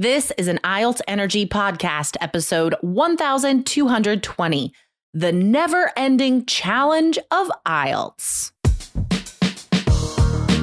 This is an IELTS Energy Podcast, episode 1220 The Never Ending Challenge of IELTS.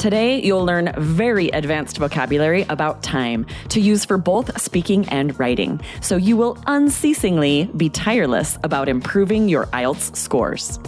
Today, you'll learn very advanced vocabulary about time to use for both speaking and writing, so you will unceasingly be tireless about improving your IELTS scores.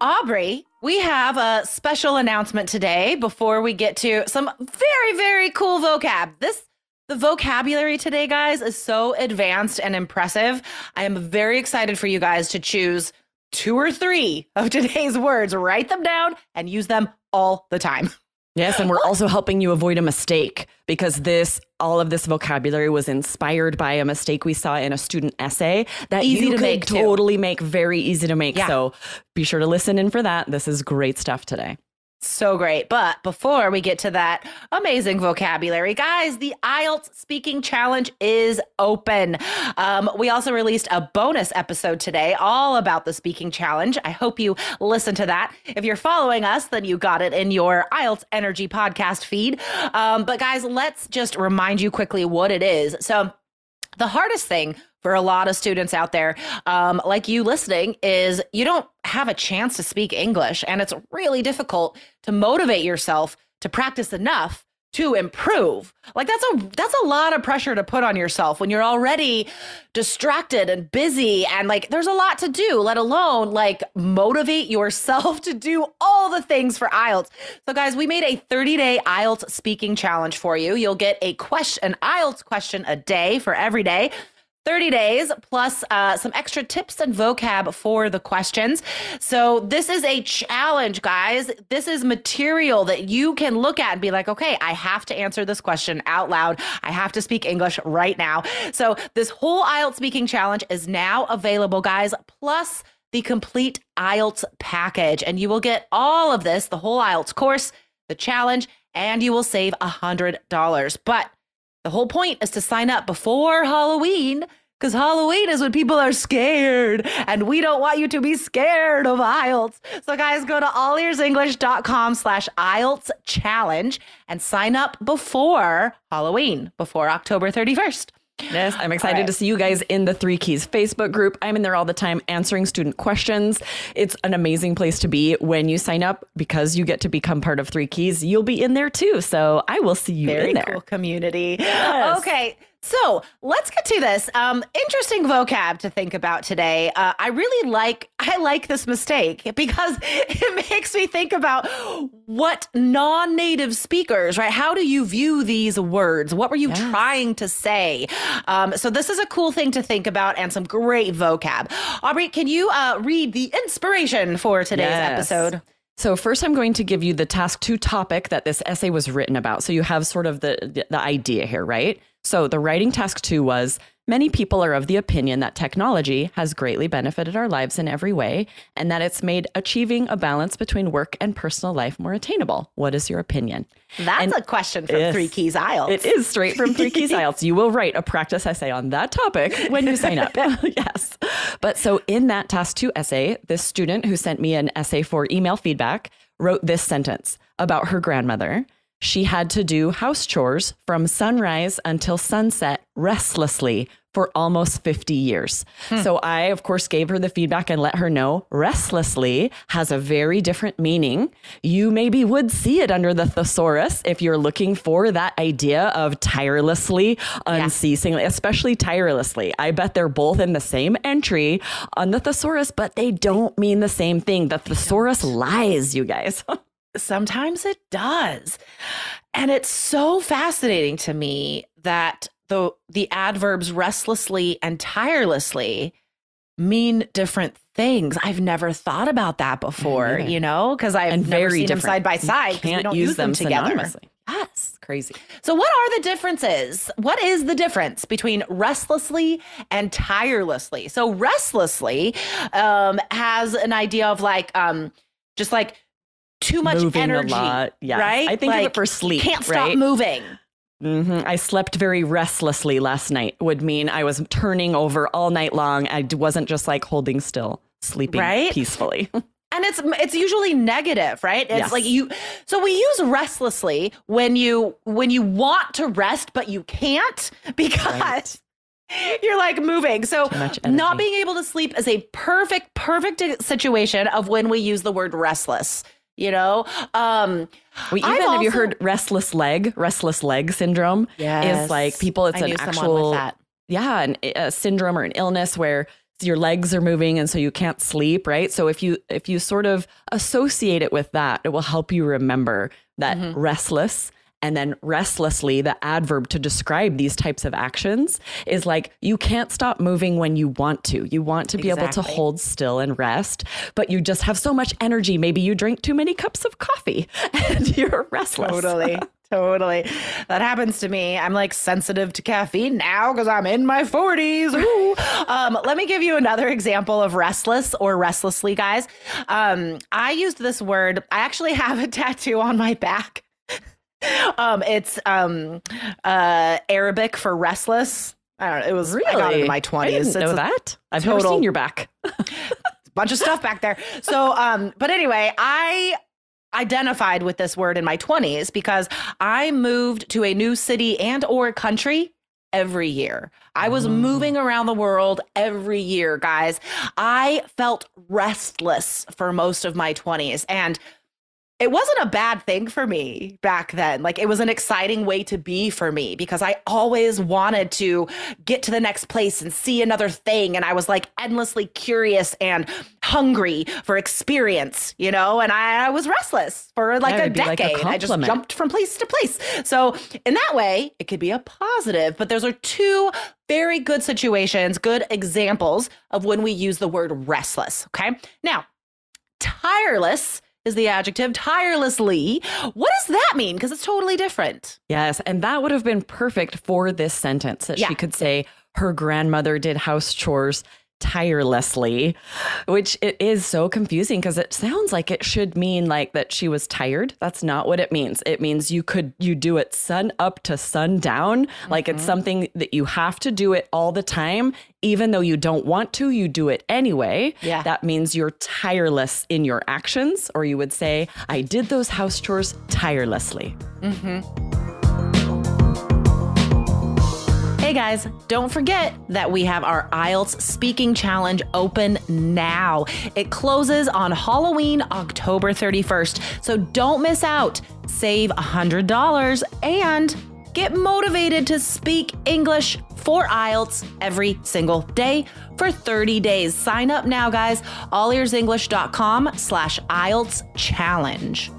Aubrey, we have a special announcement today before we get to some very, very cool vocab. This the vocabulary today, guys, is so advanced and impressive. I am very excited for you guys to choose two or three of today's words, write them down, and use them all the time. Yes, and we're also helping you avoid a mistake because this all of this vocabulary was inspired by a mistake we saw in a student essay that Easy you to could make, too. totally make very easy to make. Yeah. So be sure to listen in for that. This is great stuff today. So great. But before we get to that amazing vocabulary, guys, the IELTS speaking challenge is open. Um, we also released a bonus episode today all about the speaking challenge. I hope you listen to that. If you're following us, then you got it in your IELTS Energy podcast feed. Um, but guys, let's just remind you quickly what it is. So, the hardest thing for a lot of students out there, um, like you listening, is you don't have a chance to speak English. And it's really difficult to motivate yourself to practice enough to improve. Like that's a that's a lot of pressure to put on yourself when you're already distracted and busy and like there's a lot to do, let alone like motivate yourself to do all the things for IELTS. So guys, we made a 30-day IELTS speaking challenge for you. You'll get a question an IELTS question a day for every day. 30 days plus uh, some extra tips and vocab for the questions. So, this is a challenge, guys. This is material that you can look at and be like, okay, I have to answer this question out loud. I have to speak English right now. So, this whole IELTS speaking challenge is now available, guys, plus the complete IELTS package. And you will get all of this, the whole IELTS course, the challenge, and you will save $100. But the whole point is to sign up before Halloween because Halloween is when people are scared and we don't want you to be scared of IELTS. So guys, go to allearsenglish.com slash IELTS challenge and sign up before Halloween, before October 31st. Yes, I'm excited right. to see you guys in the Three Keys Facebook group. I'm in there all the time answering student questions. It's an amazing place to be when you sign up because you get to become part of Three Keys. You'll be in there too. So I will see you Very in there. cool community. Yes. Okay. So let's get to this. Um, interesting vocab to think about today. Uh, I really like I like this mistake because it makes me think about what non-native speakers, right? How do you view these words? What were you trying to say? Um, so this is a cool thing to think about and some great vocab. Aubrey, can you uh, read the inspiration for today's Yes. episode? So first I'm going to give you the task 2 topic that this essay was written about. So you have sort of the the idea here, right? So the writing task 2 was many people are of the opinion that technology has greatly benefited our lives in every way and that it's made achieving a balance between work and personal life more attainable. What is your opinion? That's And- a question from. Three Keys IELTS. It is straight from Three Keys IELTS. You will write a practice essay on that topic when you sign up. yes. But so in that task two essay, this student who sent me an essay for email feedback wrote this sentence about her grandmother. She had to do house chores from sunrise until sunset restlessly for almost 50 years. Hmm. So I, of course, gave her the feedback and let her know restlessly has a very different meaning. You maybe would see it under the thesaurus if you're looking for that idea of tirelessly, unceasingly, especially tirelessly. I bet they're both in the same entry on the thesaurus, but they don't mean the same thing. The thesaurus lies, you guys. sometimes it does. And it's so fascinating to me that the the adverbs restlessly and tirelessly mean different things. I've never thought about that before, you know, because I've and never very seen them side by You side. we Can't don't use them together. synonymously. Yes, crazy. So, what are the differences? What is the difference between restlessly and tirelessly? So, restlessly um, has an idea of like, um, just like too much Moving energy, a lot. Yes. right? I think of Like, it for sleep. Can't stop right? moving. hmm I slept very restlessly last night. Would mean I was turning over all night long. I wasn't just like holding still, sleeping Right? peacefully. and it's it's usually negative right it's Yes. like you so we use restlessly when you when you want to rest but you can't because you're like moving so not being able to sleep is a perfect perfect situation of when we use the word restless you know um We even have you heard restless leg? Restless leg syndrome Yes. is like people. It's I an actual yeah, an, a syndrome or an illness where your legs are moving and so you can't sleep, right? So if you if you sort of associate it with that, it will help you remember that Mm-hmm. restless and then restlessly the adverb to describe these types of actions is like you can't stop moving when you want to. You want to be able to hold still and rest, but you just have so much energy. Maybe you drink too many cups of coffee and you're restless. Totally. Totally. That happens to me. I'm like sensitive to caffeine now because I'm in my 40s. Ooh. Um, let me give you another example of restless or restlessly, guys. Um, I used this word. I actually have a tattoo on my back. Um, it's um, uh, Arabic for restless. I don't know. It was, Really? I got it in my 20s. I didn't know that. I've never seen your back. bunch of stuff back there. So, um, but anyway, I identified with this word in my 20s because I moved to a new city and or country every year. I was moving around the world every year, guys. I felt restless for most of my 20s and it wasn't a bad thing for me back then. Like it was an exciting way to be for me because I always wanted to get to the next place and see another thing. And I was like endlessly curious and hungry for experience, you know, and I, I was restless for like a be like a decade. I just jumped from place to place. So in that way, it could be a positive, but those are two very good situations, good examples of when we use the word restless. Okay. Now, tireless is the adjective tirelessly. What does that mean? Because it's totally different. Yes, and that would have been perfect for this sentence that Yeah. she could say her grandmother did house chores tirelessly, which it is so confusing because it sounds like it should mean like that she was tired. That's not what it means. It means you could you do it sun up to sun down, like Mm-hmm. it's something that you have to do it all the time even though you don't want to, you do it anyway. Yeah. That means you're tireless in your actions or you would say I did those house chores tirelessly. Hey guys, don't forget that we have our IELTS speaking challenge open now. It closes on Halloween, October 31st. So don't miss out. Save $100 and get motivated to speak English for IELTS every single day for 30 days. Sign up now, guys. allearsenglish.com slash IELTS challenge.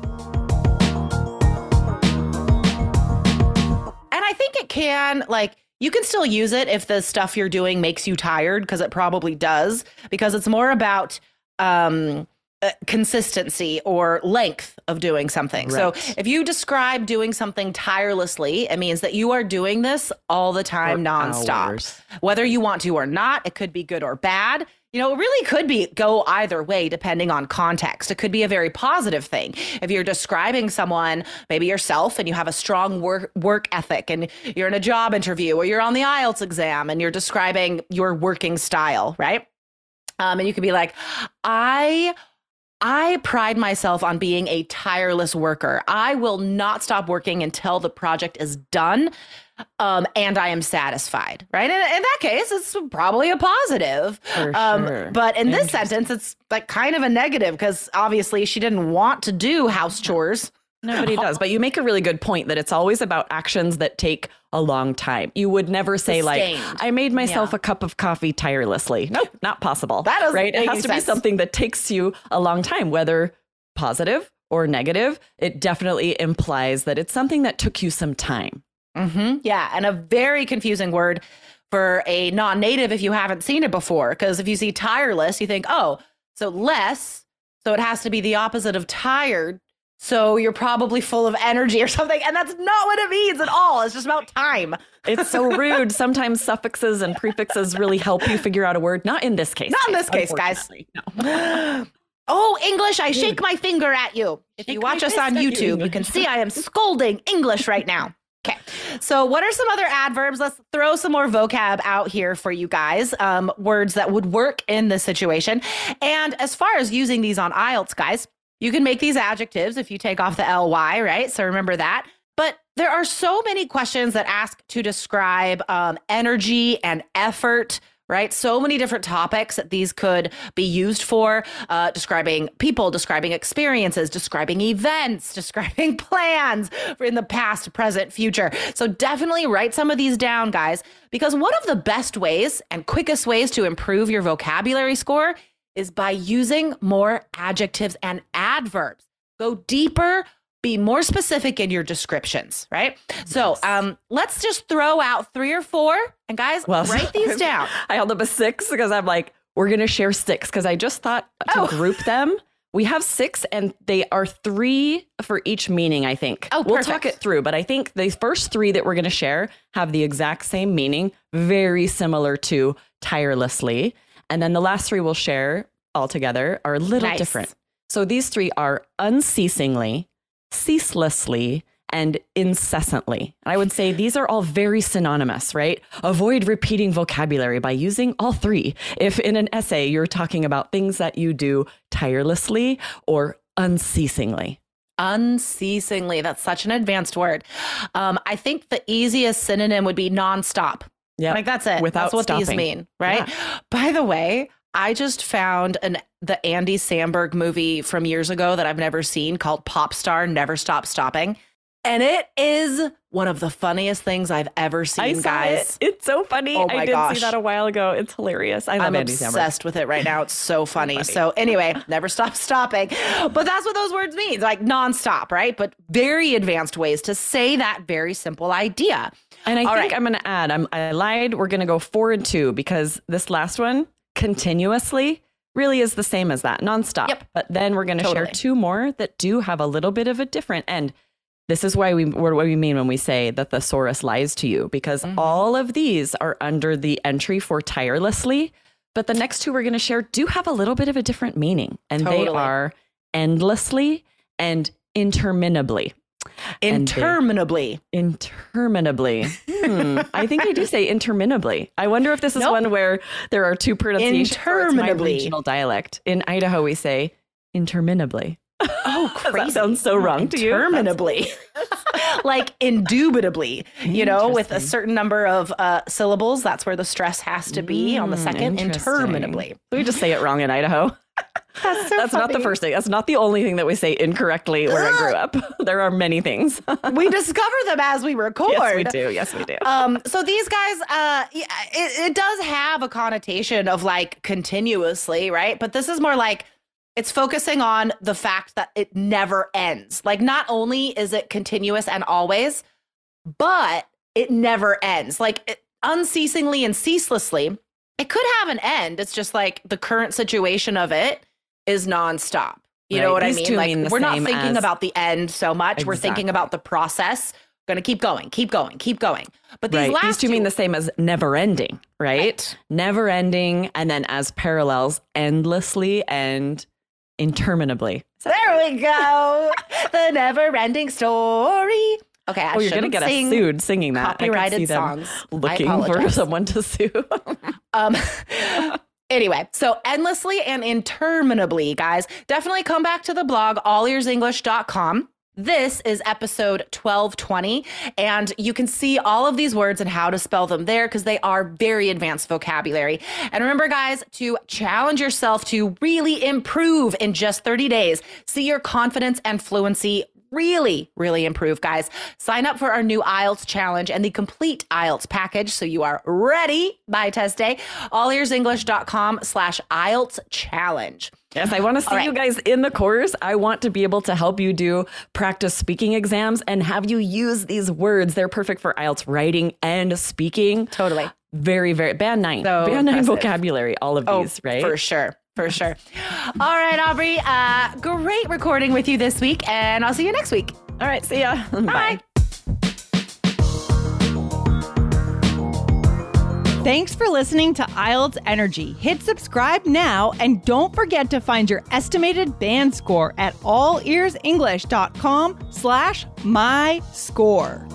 And I think it can, like, you can still use it if the stuff you're doing makes you tired, because it probably does, because it's more about um, uh, consistency or length of doing something. So if you describe doing something tirelessly, it means that you are doing this all the time, For nonstop. hours. Whether you want to or not, it could be good or bad. You know, it really could be go either way depending on context. It could be a very positive thing. If you're describing someone, maybe yourself, and you have a strong work work ethic and you're in a job interview or you're on the IELTS exam and you're describing your working style, right? Um, and you could be like, I I pride myself on being a tireless worker. I will not stop working until the project is done um, and I am satisfied, right? And in that case, it's probably a positive. For um. But in this sentence, it's like kind of a negative because obviously she didn't want to do house chores. Nobody does. But you make a really good point that it's always about actions that take a long time. You would never say, like, I made myself Yeah. a cup of coffee tirelessly. Nope, not possible. That is right. It has to sense. be something that takes you a long time, whether positive or negative. It definitely implies that it's something that took you some time. Hmm Yeah, and a very confusing word for a non native if you haven't seen it before. Because if you see tireless, you think, oh, so less. So it has to be the opposite of tired. So you're probably full of energy or something. And that's not what it means at all. It's just about time. It's so rude. Sometimes suffixes and prefixes really help you figure out a word. Not in this case. Not in this case, guys. No. Oh, English, I shake my finger at you. If you watch us on YouTube, you, you can see I am scolding English right now. Okay. So, what are some other adverbs? Let's throw some more vocab out here for you guys. Um, words that would work in this situation. And as far as using these on IELTS, guys, you can make these adjectives if you take off the ly, right? So remember that. But there are so many questions that ask to describe um, energy and effort right? So many different topics that these could be used for uh, describing people, describing experiences, describing events, describing plans for in the past, present, future. So definitely write some of these down, guys, because one of the best ways and quickest ways to improve your vocabulary score is by using more adjectives and adverbs. Go deeper be more specific in your descriptions, right? Yes. So um, let's just throw out three or four. And guys, well, write these down. I held up a six because I'm like, we're going to share six because I just thought to oh. group them. We have six and they are three for each meaning, I think. Oh, we'll talk it through, but I think the first three that we're going to share have the exact same meaning, very similar to tirelessly. And then the last three we'll share all together are a little nice. different. So these three are unceasingly, ceaselessly, and incessantly. And I would say these are all very synonymous, right? Avoid repeating vocabulary by using all three. If in an essay you're talking about things that you do tirelessly or unceasingly. Unceasingly. That's such an advanced word. Um, I think the easiest synonym would be nonstop. Yeah. Like that's it. Without that's what stopping. these mean, right? Yeah. By the way, I just found an the Andy Samberg movie from years ago that I've never seen called Pop Star Never Stop Stopping. And it is one of the funniest things I've ever seen, guys. It. It's so funny. Oh my I did gosh. see that a while ago. It's hilarious. I love I'm Andy obsessed Samberg. with it right now. It's so funny. funny. So anyway, never stop stopping. But that's what those words mean, like nonstop, right? But very advanced ways to say that very simple idea. And I All think right. I'm going to add. I'm, I lied. We're going to go four and two because this last one continuously really is the same as that, nonstop. Yep. But then we're going to totally. share two more that do have a little bit of a different end. This is why we what we mean when we say that the thesaurus lies to you, because mm-hmm. all of these are under the entry for tirelessly. But the next two we're going to share do have a little bit of a different meaning, and totally. they are endlessly and interminably. Interminably. interminably. Hmm. I think I do say interminably. I wonder if this is nope. one where there are two pronunciations. Interminably. regional dialect. In Idaho, we say interminably. Oh, crazy. that sounds so wrong to you. Interminably. like indubitably, you know, with a certain number of uh, syllables. That's where the stress has to be mm, on the hmm, second. Interminably. We just say it wrong in Idaho. That's, so That's not the first thing. That's not the only thing that we say incorrectly where I grew up. there are many things. we discover them as we record. Yes, we do. Yes, we do. Um, so these guys, uh, it, it does have a connotation of like continuously, right? But this is more like it's focusing on the fact that it never ends. Like, not only is it continuous and always, but it never ends. Like, it, unceasingly and ceaselessly it could have an end. It's just like the current situation of it is nonstop. You right. know what These I mean? Like mean we're not thinking as... about the end so much. Exactly. We're thinking about the process. Going to keep going, keep going, keep going. But these right. last these two, two, mean the same as never ending, right? right? Never ending, and then as parallels, endlessly and interminably. So there we go. the never ending story. Okay, I oh, you're gonna get us sued singing that. Copyrighted songs. Looking for someone to sue. um. Anyway, so endlessly and interminably, guys, definitely come back to the blog, allearsenglish.com. This is episode 1220, and you can see all of these words and how to spell them there because they are very advanced vocabulary. And remember, guys, to challenge yourself to really improve in just 30 days. See your confidence and fluency really, really improve, guys. Sign up for our new IELTS challenge and the complete IELTS package so you are ready by test day. Allearsenglish.com slash IELTS challenge. Yes, I want to see right. you guys in the course. I want to be able to help you do practice speaking exams and have you use these words. They're perfect for IELTS writing and speaking. Totally. very, very band nine, So band nine vocabulary. All of oh, these, right? For sure. For sure. All right, Aubrey. Uh, great recording with you this week, and I'll see you next week. All right, see ya. Bye. Thanks for listening to IELTS Energy. Hit subscribe now and don't forget to find your estimated band score at allearsenglish.com slash my score.